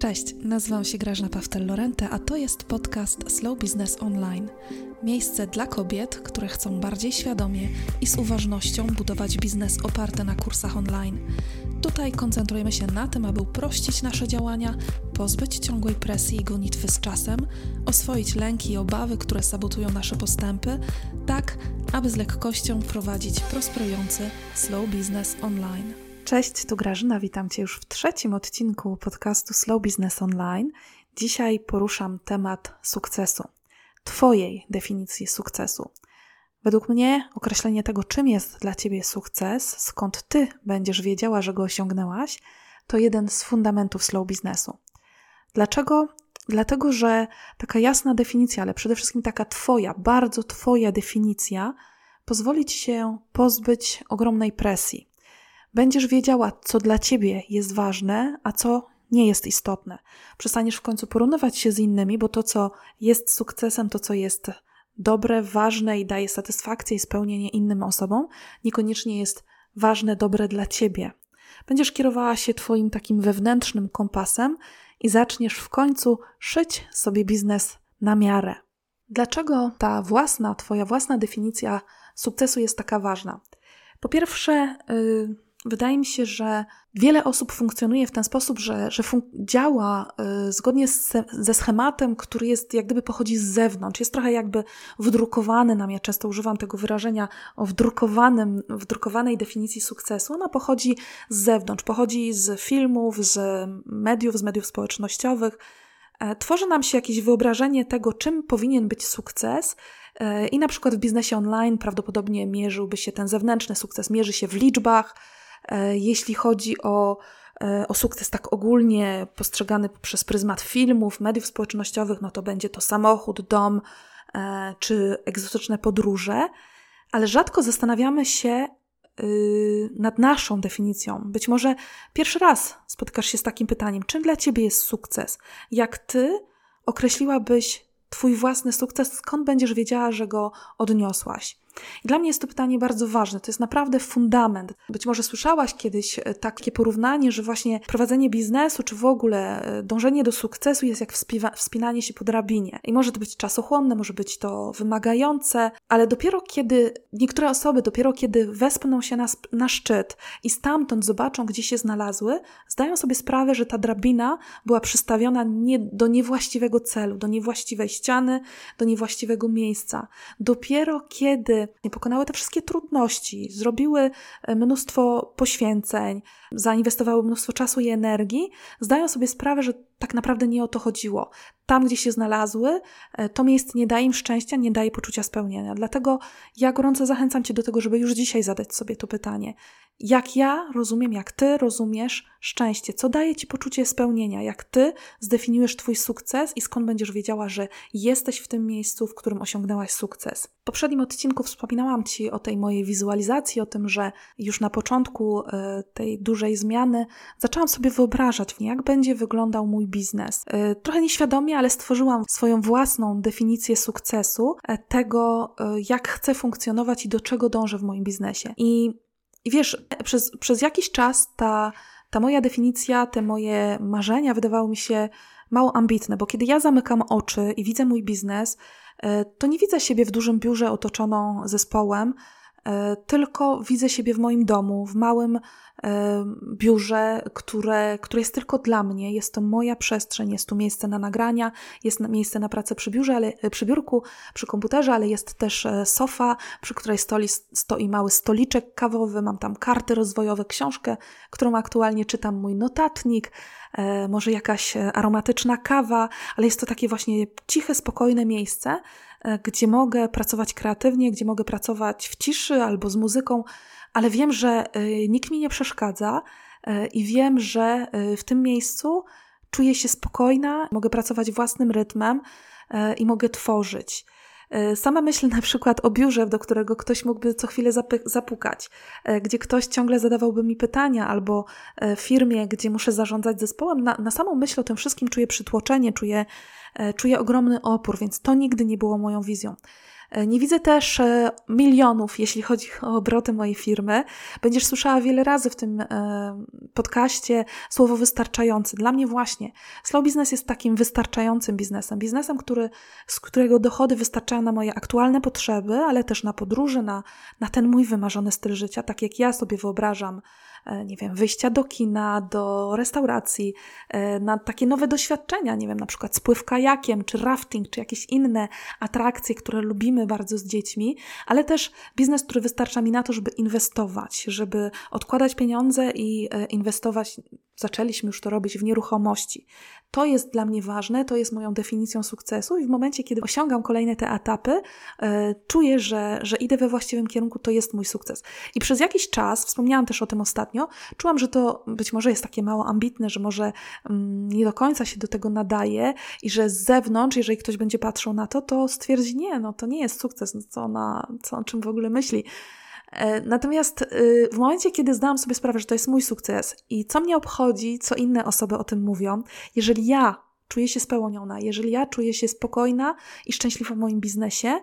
Cześć, nazywam się Grażna Pawtel-Lorente, a to jest podcast Slow Business Online. Miejsce dla kobiet, które chcą bardziej świadomie i z uważnością budować biznes oparty na kursach online. Tutaj koncentrujemy się na tym, aby uprościć nasze działania, pozbyć ciągłej presji i gonitwy z czasem, oswoić lęki i obawy, które sabotują nasze postępy, tak aby z lekkością prowadzić prosperujący slow business online. Cześć, tu Grażyna, witam Cię już w trzecim odcinku podcastu Slow Business Online. Dzisiaj poruszam temat sukcesu, Twojej definicji sukcesu. Według mnie określenie tego, czym jest dla Ciebie sukces, skąd Ty będziesz wiedziała, że go osiągnęłaś, to jeden z fundamentów slow biznesu. Dlaczego? Dlatego, że taka jasna definicja, ale przede wszystkim taka Twoja, bardzo Twoja definicja, pozwoli Ci się pozbyć ogromnej presji Będziesz wiedziała, co dla ciebie jest ważne, a co nie jest istotne. Przestaniesz w końcu porównywać się z innymi, bo to, co jest sukcesem, to, co jest dobre, ważne i daje satysfakcję i spełnienie innym osobom, niekoniecznie jest ważne, dobre dla ciebie. Będziesz kierowała się Twoim takim wewnętrznym kompasem i zaczniesz w końcu szyć sobie biznes na miarę. Dlaczego ta własna, Twoja własna definicja sukcesu jest taka ważna? Po pierwsze, yy, Wydaje mi się, że wiele osób funkcjonuje w ten sposób, że, że działa y, zgodnie z, ze schematem, który jest jak gdyby pochodzi z zewnątrz. Jest trochę jakby wdrukowany nam. Ja często używam tego wyrażenia o wdrukowanym, wdrukowanej definicji sukcesu. Ona pochodzi z zewnątrz, pochodzi z filmów, z mediów, z mediów społecznościowych. E, tworzy nam się jakieś wyobrażenie tego, czym powinien być sukces. E, I na przykład w biznesie online prawdopodobnie mierzyłby się ten zewnętrzny sukces, mierzy się w liczbach, jeśli chodzi o, e, o sukces tak ogólnie postrzegany przez pryzmat filmów, mediów społecznościowych, no to będzie to samochód, dom e, czy egzotyczne podróże, ale rzadko zastanawiamy się y, nad naszą definicją. Być może pierwszy raz spotykasz się z takim pytaniem: czym dla ciebie jest sukces? Jak ty określiłabyś Twój własny sukces, skąd będziesz wiedziała, że go odniosłaś? I dla mnie jest to pytanie bardzo ważne. To jest naprawdę fundament. Być może słyszałaś kiedyś e, takie porównanie, że właśnie prowadzenie biznesu, czy w ogóle e, dążenie do sukcesu jest jak wspinanie się po drabinie. I może to być czasochłonne, może być to wymagające, ale dopiero kiedy niektóre osoby, dopiero kiedy wespną się na, na szczyt i stamtąd zobaczą, gdzie się znalazły, zdają sobie sprawę, że ta drabina była przystawiona nie, do niewłaściwego celu, do niewłaściwej ściany, do niewłaściwego miejsca. Dopiero kiedy pokonały te wszystkie trudności, zrobiły e, mnóstwo poświęceń, zainwestowały mnóstwo czasu i energii, zdają sobie sprawę, że tak naprawdę nie o to chodziło. Tam, gdzie się znalazły, e, to miejsce nie daje im szczęścia, nie daje poczucia spełnienia. Dlatego ja gorąco zachęcam Cię do tego, żeby już dzisiaj zadać sobie to pytanie. Jak ja rozumiem, jak Ty rozumiesz szczęście? Co daje Ci poczucie spełnienia? Jak Ty zdefiniujesz Twój sukces i skąd będziesz wiedziała, że jesteś w tym miejscu, w którym osiągnęłaś sukces? W poprzednim odcinku wspominałam Ci o tej mojej wizualizacji, o tym, że już na początku e, tej dużej zmiany zaczęłam sobie wyobrażać, jak będzie wyglądał mój biznes. E, trochę nieświadomie, ale stworzyłam swoją własną definicję sukcesu, e, tego, jak chcę funkcjonować i do czego dążę w moim biznesie. I i wiesz, przez, przez jakiś czas ta, ta moja definicja, te moje marzenia wydawały mi się mało ambitne, bo kiedy ja zamykam oczy i widzę mój biznes, e, to nie widzę siebie w dużym biurze otoczoną zespołem, e, tylko widzę siebie w moim domu, w małym biurze, które, które jest tylko dla mnie. Jest to moja przestrzeń, jest tu miejsce na nagrania, jest miejsce na pracę przy biurze, ale, przy biurku, przy komputerze, ale jest też e, sofa, przy której stoi, stoi mały stoliczek kawowy, mam tam karty rozwojowe, książkę, którą aktualnie czytam, mój notatnik, e, może jakaś e, aromatyczna kawa, ale jest to takie właśnie ciche, spokojne miejsce, gdzie mogę pracować kreatywnie, gdzie mogę pracować w ciszy albo z muzyką, ale wiem, że y, nikt mi nie przeszkadza y, i wiem, że w tym miejscu czuję się spokojna, mogę pracować własnym rytmem i mogę tworzyć. Sama myślę na przykład o biurze, do którego ktoś mógłby co chwilę zapukać, gdzie ktoś ciągle zadawałby mi pytania, albo firmie, gdzie muszę zarządzać zespołem. Na, na samą myśl o tym wszystkim czuję przytłoczenie, czuję, czuję ogromny opór, więc to nigdy nie było moją wizją. E, nie widzę też e, milionów, jeśli chodzi o obroty mojej firmy. Będziesz słyszała wiele razy w tym e, podcaście słowo wystarczający. Dla mnie właśnie slow business jest takim wystarczającym biznesem. Biznesem, który, z którego dochody wystarczają na moje aktualne potrzeby, ale też na podróże, na, na ten mój wymarzony styl życia, tak jak ja sobie wyobrażam nie wiem, wyjścia do kina, do restauracji, e, na takie nowe doświadczenia, nie wiem, na przykład spływ kajakiem, czy rafting, czy jakieś inne atrakcje, które lubimy bardzo z dziećmi, ale też biznes, który wystarcza mi na to, żeby inwestować, żeby odkładać pieniądze i e, inwestować zaczęliśmy już to robić w nieruchomości. To jest dla mnie ważne, to jest moją definicją sukcesu i w momencie, kiedy osiągam kolejne te etapy, e, czuję, że, że idę we właściwym kierunku, to jest mój sukces. I przez jakiś czas, wspomniałam też o tym ostatnio, czułam, że to być może jest takie mało ambitne, że może mm, nie do końca się do tego nadaje i że z zewnątrz, jeżeli ktoś będzie patrzył na to, to stwierdzi, nie, no to nie jest sukces, no co ona, co o czym w ogóle myśli. E, natomiast y, w momencie, kiedy zdałam sobie sprawę, że to jest mój sukces i co mnie obchodzi, co inne osoby o tym mówią, jeżeli ja czuję się spełniona, jeżeli ja czuję się spokojna i szczęśliwa w moim biznesie,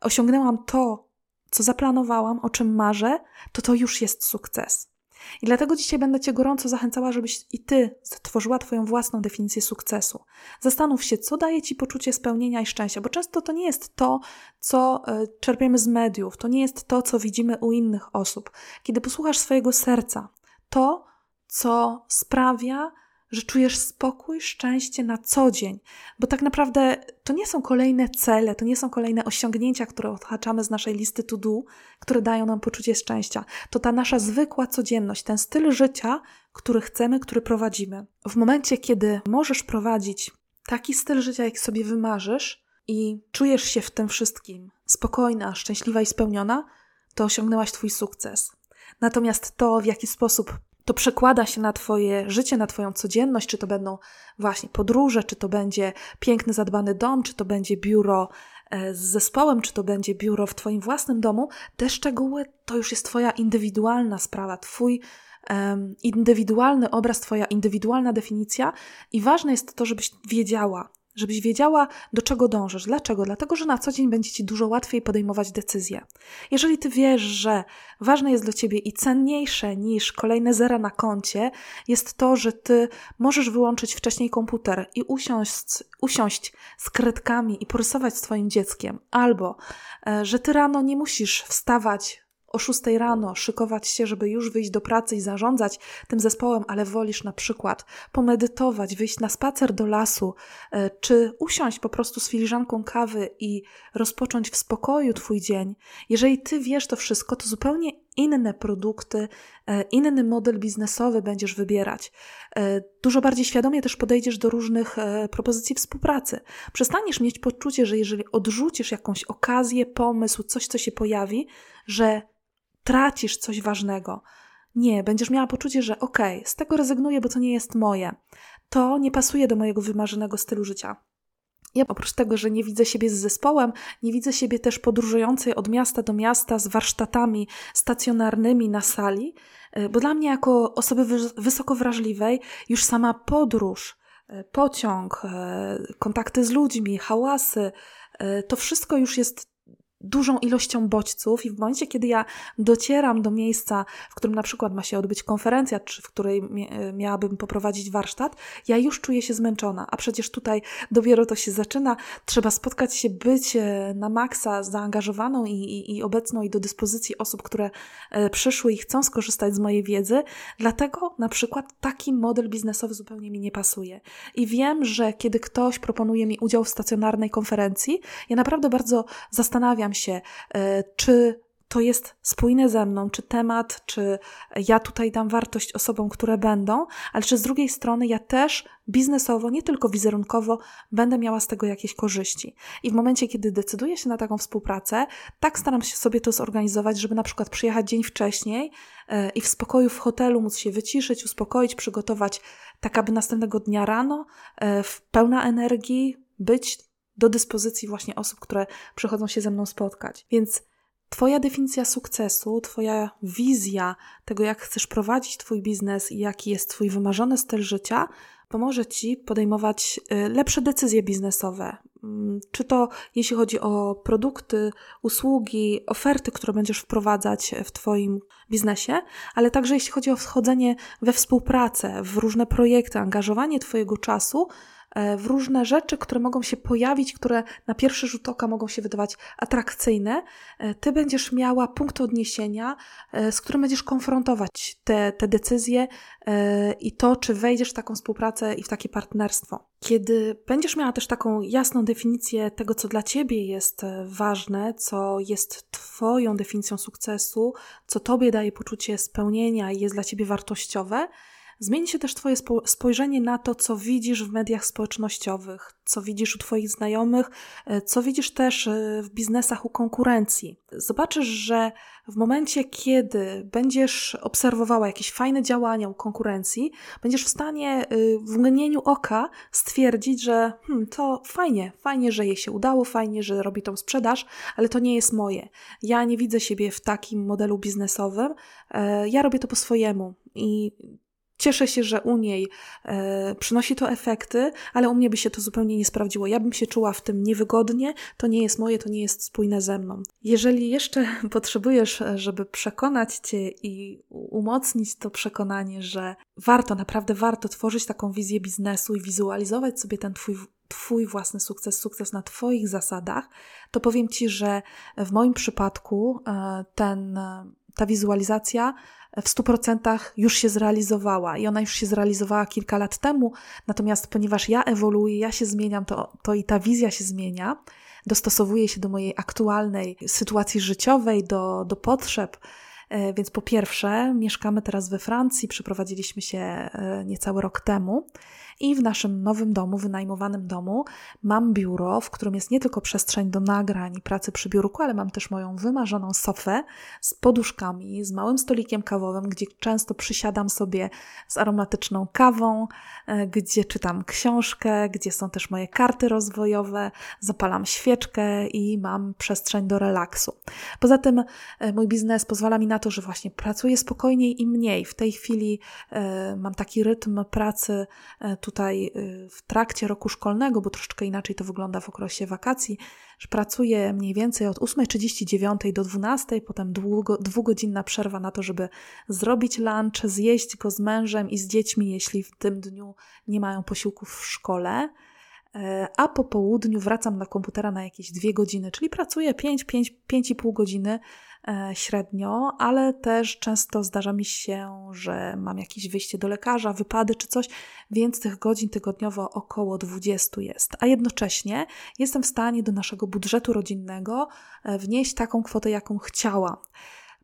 osiągnęłam to, co zaplanowałam, o czym marzę, to to już jest sukces. I dlatego dzisiaj będę Cię gorąco zachęcała, żebyś i Ty stworzyła Twoją własną definicję sukcesu. Zastanów się, co daje Ci poczucie spełnienia i szczęścia, bo często to nie jest to, co e, czerpiemy z mediów, to nie jest to, co widzimy u innych osób. Kiedy posłuchasz swojego serca, to, co sprawia, że czujesz spokój, szczęście na co dzień, bo tak naprawdę to nie są kolejne cele, to nie są kolejne osiągnięcia, które odhaczamy z naszej listy to do, które dają nam poczucie szczęścia. To ta nasza zwykła codzienność, ten styl życia, który chcemy, który prowadzimy. W momencie, kiedy możesz prowadzić taki styl życia, jak sobie wymarzysz i czujesz się w tym wszystkim spokojna, szczęśliwa i spełniona, to osiągnęłaś Twój sukces. Natomiast to, w jaki sposób to przekłada się na Twoje życie, na Twoją codzienność, czy to będą właśnie podróże, czy to będzie piękny, zadbany dom, czy to będzie biuro e, z zespołem, czy to będzie biuro w Twoim własnym domu, te szczegóły to już jest Twoja indywidualna sprawa, Twój um, indywidualny obraz, Twoja indywidualna definicja. I ważne jest to, żebyś wiedziała, żebyś wiedziała, do czego dążysz. Dlaczego? Dlatego, że na co dzień będzie ci dużo łatwiej podejmować decyzje. Jeżeli ty wiesz, że ważne jest dla ciebie i cenniejsze niż kolejne zera na koncie, jest to, że ty możesz wyłączyć wcześniej komputer i usiąść, usiąść z kredkami i porysować z twoim dzieckiem, albo e, że ty rano nie musisz wstawać o 6 rano szykować się, żeby już wyjść do pracy i zarządzać tym zespołem, ale wolisz na przykład pomedytować, wyjść na spacer do lasu, e, czy usiąść po prostu z filiżanką kawy i rozpocząć w spokoju Twój dzień, jeżeli Ty wiesz to wszystko, to zupełnie inne produkty, e, inny model biznesowy będziesz wybierać. E, dużo bardziej świadomie też podejdziesz do różnych propozycji współpracy. Przestaniesz mieć poczucie, że jeżeli odrzucisz jakąś okazję, pomysł, coś, co się pojawi, że tracisz coś ważnego. Nie, będziesz miała poczucie, że okej, okay, z tego rezygnuję, bo to nie jest moje. To nie pasuje do mojego wymarzonego stylu życia. Ja oprócz tego, że nie widzę siebie z zespołem, nie widzę siebie też podróżującej od miasta do miasta z warsztatami stacjonarnymi na sali, e, bo dla mnie, jako osoby wysoko wrażliwej, już sama podróż, e, pociąg, e, kontakty z ludźmi, hałasy, to wszystko już jest dużą ilością bodźców i w momencie, kiedy ja docieram do miejsca, w którym na przykład ma się odbyć konferencja, czy w której miałabym poprowadzić warsztat, ja już czuję się zmęczona, a przecież tutaj dopiero to się zaczyna, trzeba spotkać się, być e, na maksa zaangażowaną i, i, i obecną i do dyspozycji osób, które e, przyszły i chcą skorzystać z mojej wiedzy, dlatego na przykład taki model biznesowy zupełnie mi nie pasuje. I wiem, że kiedy ktoś proponuje mi udział w stacjonarnej konferencji, ja naprawdę bardzo zastanawiam się, e, czy to jest spójne ze mną, czy temat, czy ja tutaj dam wartość osobom, które będą, ale czy z drugiej strony ja też biznesowo, nie tylko wizerunkowo, będę miała z tego jakieś korzyści. I w momencie, kiedy decyduję się na taką współpracę, tak staram się sobie to zorganizować, żeby na przykład przyjechać dzień wcześniej e, i w spokoju w hotelu móc się wyciszyć, uspokoić, przygotować, tak aby następnego dnia rano e, w pełna energii być do dyspozycji właśnie osób, które przychodzą się ze mną spotkać. Więc Twoja definicja sukcesu, Twoja wizja tego, jak chcesz prowadzić Twój biznes i jaki jest Twój wymarzony styl życia, pomoże Ci podejmować y, lepsze decyzje biznesowe. Mm, czy to jeśli chodzi o produkty, usługi, oferty, które będziesz wprowadzać w Twoim biznesie, ale także jeśli chodzi o wchodzenie we współpracę, w różne projekty, angażowanie Twojego czasu w różne rzeczy, które mogą się pojawić, które na pierwszy rzut oka mogą się wydawać atrakcyjne, e, ty będziesz miała punkt odniesienia, e, z którym będziesz konfrontować te, te decyzje i to, czy wejdziesz w taką współpracę i w takie partnerstwo. Kiedy będziesz miała też taką jasną definicję tego, co dla ciebie jest ważne, co jest Twoją definicją sukcesu, co Tobie daje poczucie spełnienia i jest dla Ciebie wartościowe, Zmieni się też Twoje spojrzenie na to, co widzisz w mediach społecznościowych, co widzisz u Twoich znajomych, e, co widzisz też e, w biznesach u konkurencji. Zobaczysz, że w momencie, kiedy będziesz obserwowała jakieś fajne działania u konkurencji, będziesz w stanie e, w mgnieniu oka stwierdzić, że hmm, to fajnie, fajnie, że jej się udało, fajnie, że robi tą sprzedaż, ale to nie jest moje. Ja nie widzę siebie w takim modelu biznesowym. Ja robię to po swojemu i Cieszę się, że u niej e, przynosi to efekty, ale u mnie by się to zupełnie nie sprawdziło. Ja bym się czuła w tym niewygodnie, to nie jest moje, to nie jest spójne ze mną. Jeżeli jeszcze potrzebujesz, e, żeby przekonać Cię i umocnić to przekonanie, że warto, naprawdę warto tworzyć taką wizję biznesu i wizualizować sobie ten Twój Twój własny sukces, sukces na Twoich zasadach, to powiem Ci, że w moim przypadku e, ten, e, ta wizualizacja w 100% już się zrealizowała i ona już się zrealizowała kilka lat temu, natomiast ponieważ ja ewoluuję, ja się zmieniam, to, to i ta wizja się zmienia, dostosowuje się do mojej aktualnej sytuacji życiowej, do, do potrzeb. E, więc po pierwsze, mieszkamy teraz we Francji, przeprowadziliśmy się e, niecały rok temu i w naszym nowym domu, wynajmowanym domu, mam biuro, w którym jest nie tylko przestrzeń do nagrań i pracy przy biurku, ale mam też moją wymarzoną sofę z poduszkami, z małym stolikiem kawowym, gdzie często przysiadam sobie z aromatyczną kawą, e, gdzie czytam książkę, gdzie są też moje karty rozwojowe, zapalam świeczkę i mam przestrzeń do relaksu. Poza tym mój biznes pozwala mi na to, że właśnie pracuję spokojniej i mniej. W tej chwili e, mam taki rytm pracy tutaj y, w trakcie roku szkolnego, bo troszeczkę inaczej to wygląda w okresie wakacji, że pracuję mniej więcej od 8.39 do 12, potem długo, dwugodzinna przerwa na to, żeby zrobić lunch, zjeść go z mężem i z dziećmi, jeśli w tym dniu nie mają posiłków w szkole e, a po południu wracam na komputera na jakieś dwie godziny, czyli pracuję 5-5,5 godziny E, średnio, ale też często zdarza mi się, że mam jakieś wyjście do lekarza, wypady czy coś, więc tych godzin tygodniowo około 20 jest. A jednocześnie jestem w stanie do naszego budżetu rodzinnego e, wnieść taką kwotę, jaką chciałam.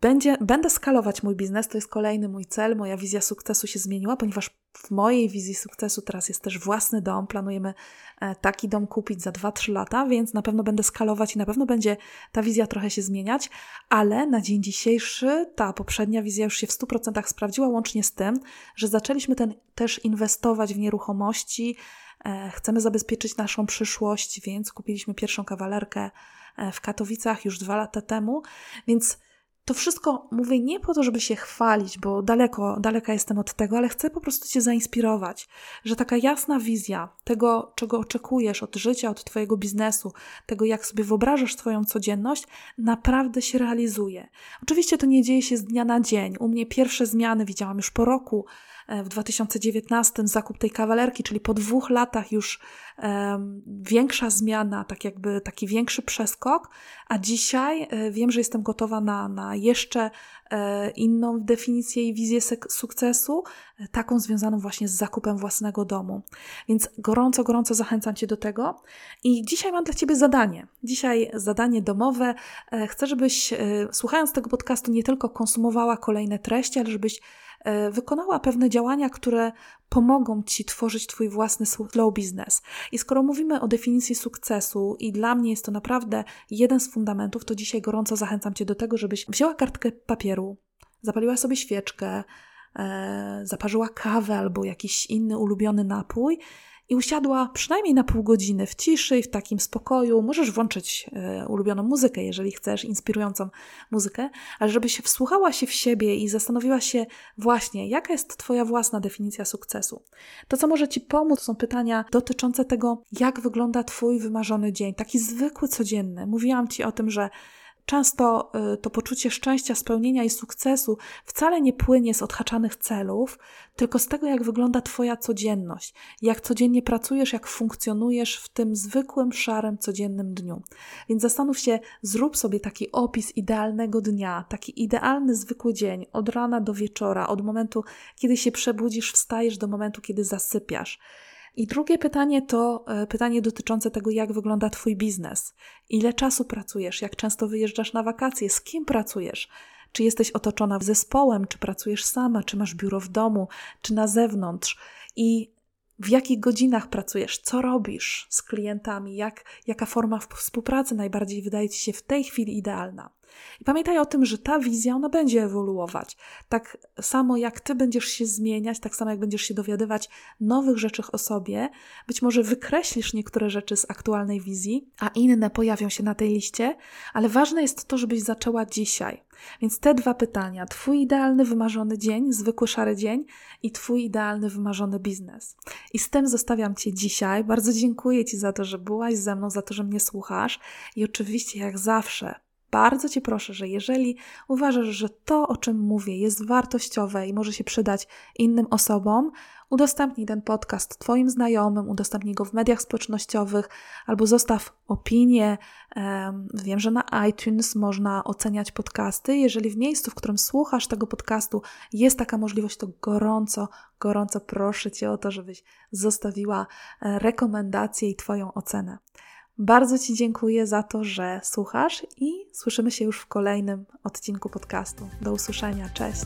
Będzie, będę skalować mój biznes, to jest kolejny mój cel. Moja wizja sukcesu się zmieniła, ponieważ w mojej wizji sukcesu teraz jest też własny dom. Planujemy e, taki dom kupić za 2-3 lata, więc na pewno będę skalować i na pewno będzie ta wizja trochę się zmieniać, ale na dzień dzisiejszy ta poprzednia wizja już się w 100% sprawdziła, łącznie z tym, że zaczęliśmy ten, też inwestować w nieruchomości. E, chcemy zabezpieczyć naszą przyszłość, więc kupiliśmy pierwszą kawalerkę e, w Katowicach już dwa lata temu, więc to wszystko mówię nie po to, żeby się chwalić, bo daleko, daleka jestem od tego, ale chcę po prostu Cię zainspirować, że taka jasna wizja tego, czego oczekujesz od życia, od Twojego biznesu, tego, jak sobie wyobrażasz Twoją codzienność, naprawdę się realizuje. Oczywiście to nie dzieje się z dnia na dzień. U mnie pierwsze zmiany widziałam już po roku, E, w 2019 zakup tej kawalerki, czyli po dwóch latach już um, większa zmiana, tak jakby taki większy przeskok, a dzisiaj e, wiem, że jestem gotowa na, na jeszcze e, inną definicję i wizję sukcesu, taką związaną właśnie z zakupem własnego domu. Więc gorąco, gorąco zachęcam Cię do tego. I dzisiaj mam dla Ciebie zadanie. Dzisiaj zadanie domowe. Chcę, żebyś słuchając tego podcastu nie tylko konsumowała kolejne treści, ale żebyś E, wykonała pewne działania, które pomogą Ci tworzyć Twój własny slow business. I skoro mówimy o definicji sukcesu i dla mnie jest to naprawdę jeden z fundamentów, to dzisiaj gorąco zachęcam Cię do tego, żebyś wzięła kartkę papieru, zapaliła sobie świeczkę, e, zaparzyła kawę albo jakiś inny ulubiony napój i usiadła przynajmniej na pół godziny w ciszy w takim spokoju. Możesz włączyć e, ulubioną muzykę, jeżeli chcesz, inspirującą muzykę, ale żeby się wsłuchała się w siebie i zastanowiła się właśnie, jaka jest Twoja własna definicja sukcesu. To, co może Ci pomóc, są pytania dotyczące tego, jak wygląda Twój wymarzony dzień, taki zwykły, codzienny. Mówiłam Ci o tym, że Często y, to poczucie szczęścia, spełnienia i sukcesu wcale nie płynie z odhaczanych celów, tylko z tego, jak wygląda Twoja codzienność, jak codziennie pracujesz, jak funkcjonujesz w tym zwykłym, szarym, codziennym dniu. Więc zastanów się, zrób sobie taki opis idealnego dnia, taki idealny, zwykły dzień, od rana do wieczora, od momentu, kiedy się przebudzisz, wstajesz, do momentu, kiedy zasypiasz. I drugie pytanie to e, pytanie dotyczące tego, jak wygląda Twój biznes. Ile czasu pracujesz, jak często wyjeżdżasz na wakacje, z kim pracujesz. Czy jesteś otoczona zespołem, czy pracujesz sama, czy masz biuro w domu, czy na zewnątrz. I w jakich godzinach pracujesz, co robisz z klientami, jak, jaka forma współpracy najbardziej wydaje Ci się w tej chwili idealna. I pamiętaj o tym, że ta wizja, ona będzie ewoluować. Tak samo jak ty będziesz się zmieniać, tak samo jak będziesz się dowiadywać nowych rzeczy o sobie, być może wykreślisz niektóre rzeczy z aktualnej wizji, a inne pojawią się na tej liście, ale ważne jest to, żebyś zaczęła dzisiaj. Więc te dwa pytania: Twój idealny, wymarzony dzień, zwykły szary dzień i Twój idealny, wymarzony biznes. I z tym zostawiam Cię dzisiaj. Bardzo dziękuję Ci za to, że byłaś ze mną, za to, że mnie słuchasz. I oczywiście, jak zawsze, bardzo Cię proszę, że jeżeli uważasz, że to, o czym mówię, jest wartościowe i może się przydać innym osobom, udostępnij ten podcast Twoim znajomym, udostępnij go w mediach społecznościowych albo zostaw opinię. Wiem, że na iTunes można oceniać podcasty. Jeżeli w miejscu, w którym słuchasz tego podcastu, jest taka możliwość, to gorąco, gorąco proszę Cię o to, żebyś zostawiła e, rekomendację i Twoją ocenę. Bardzo Ci dziękuję za to, że słuchasz i słyszymy się już w kolejnym odcinku podcastu. Do usłyszenia. Cześć.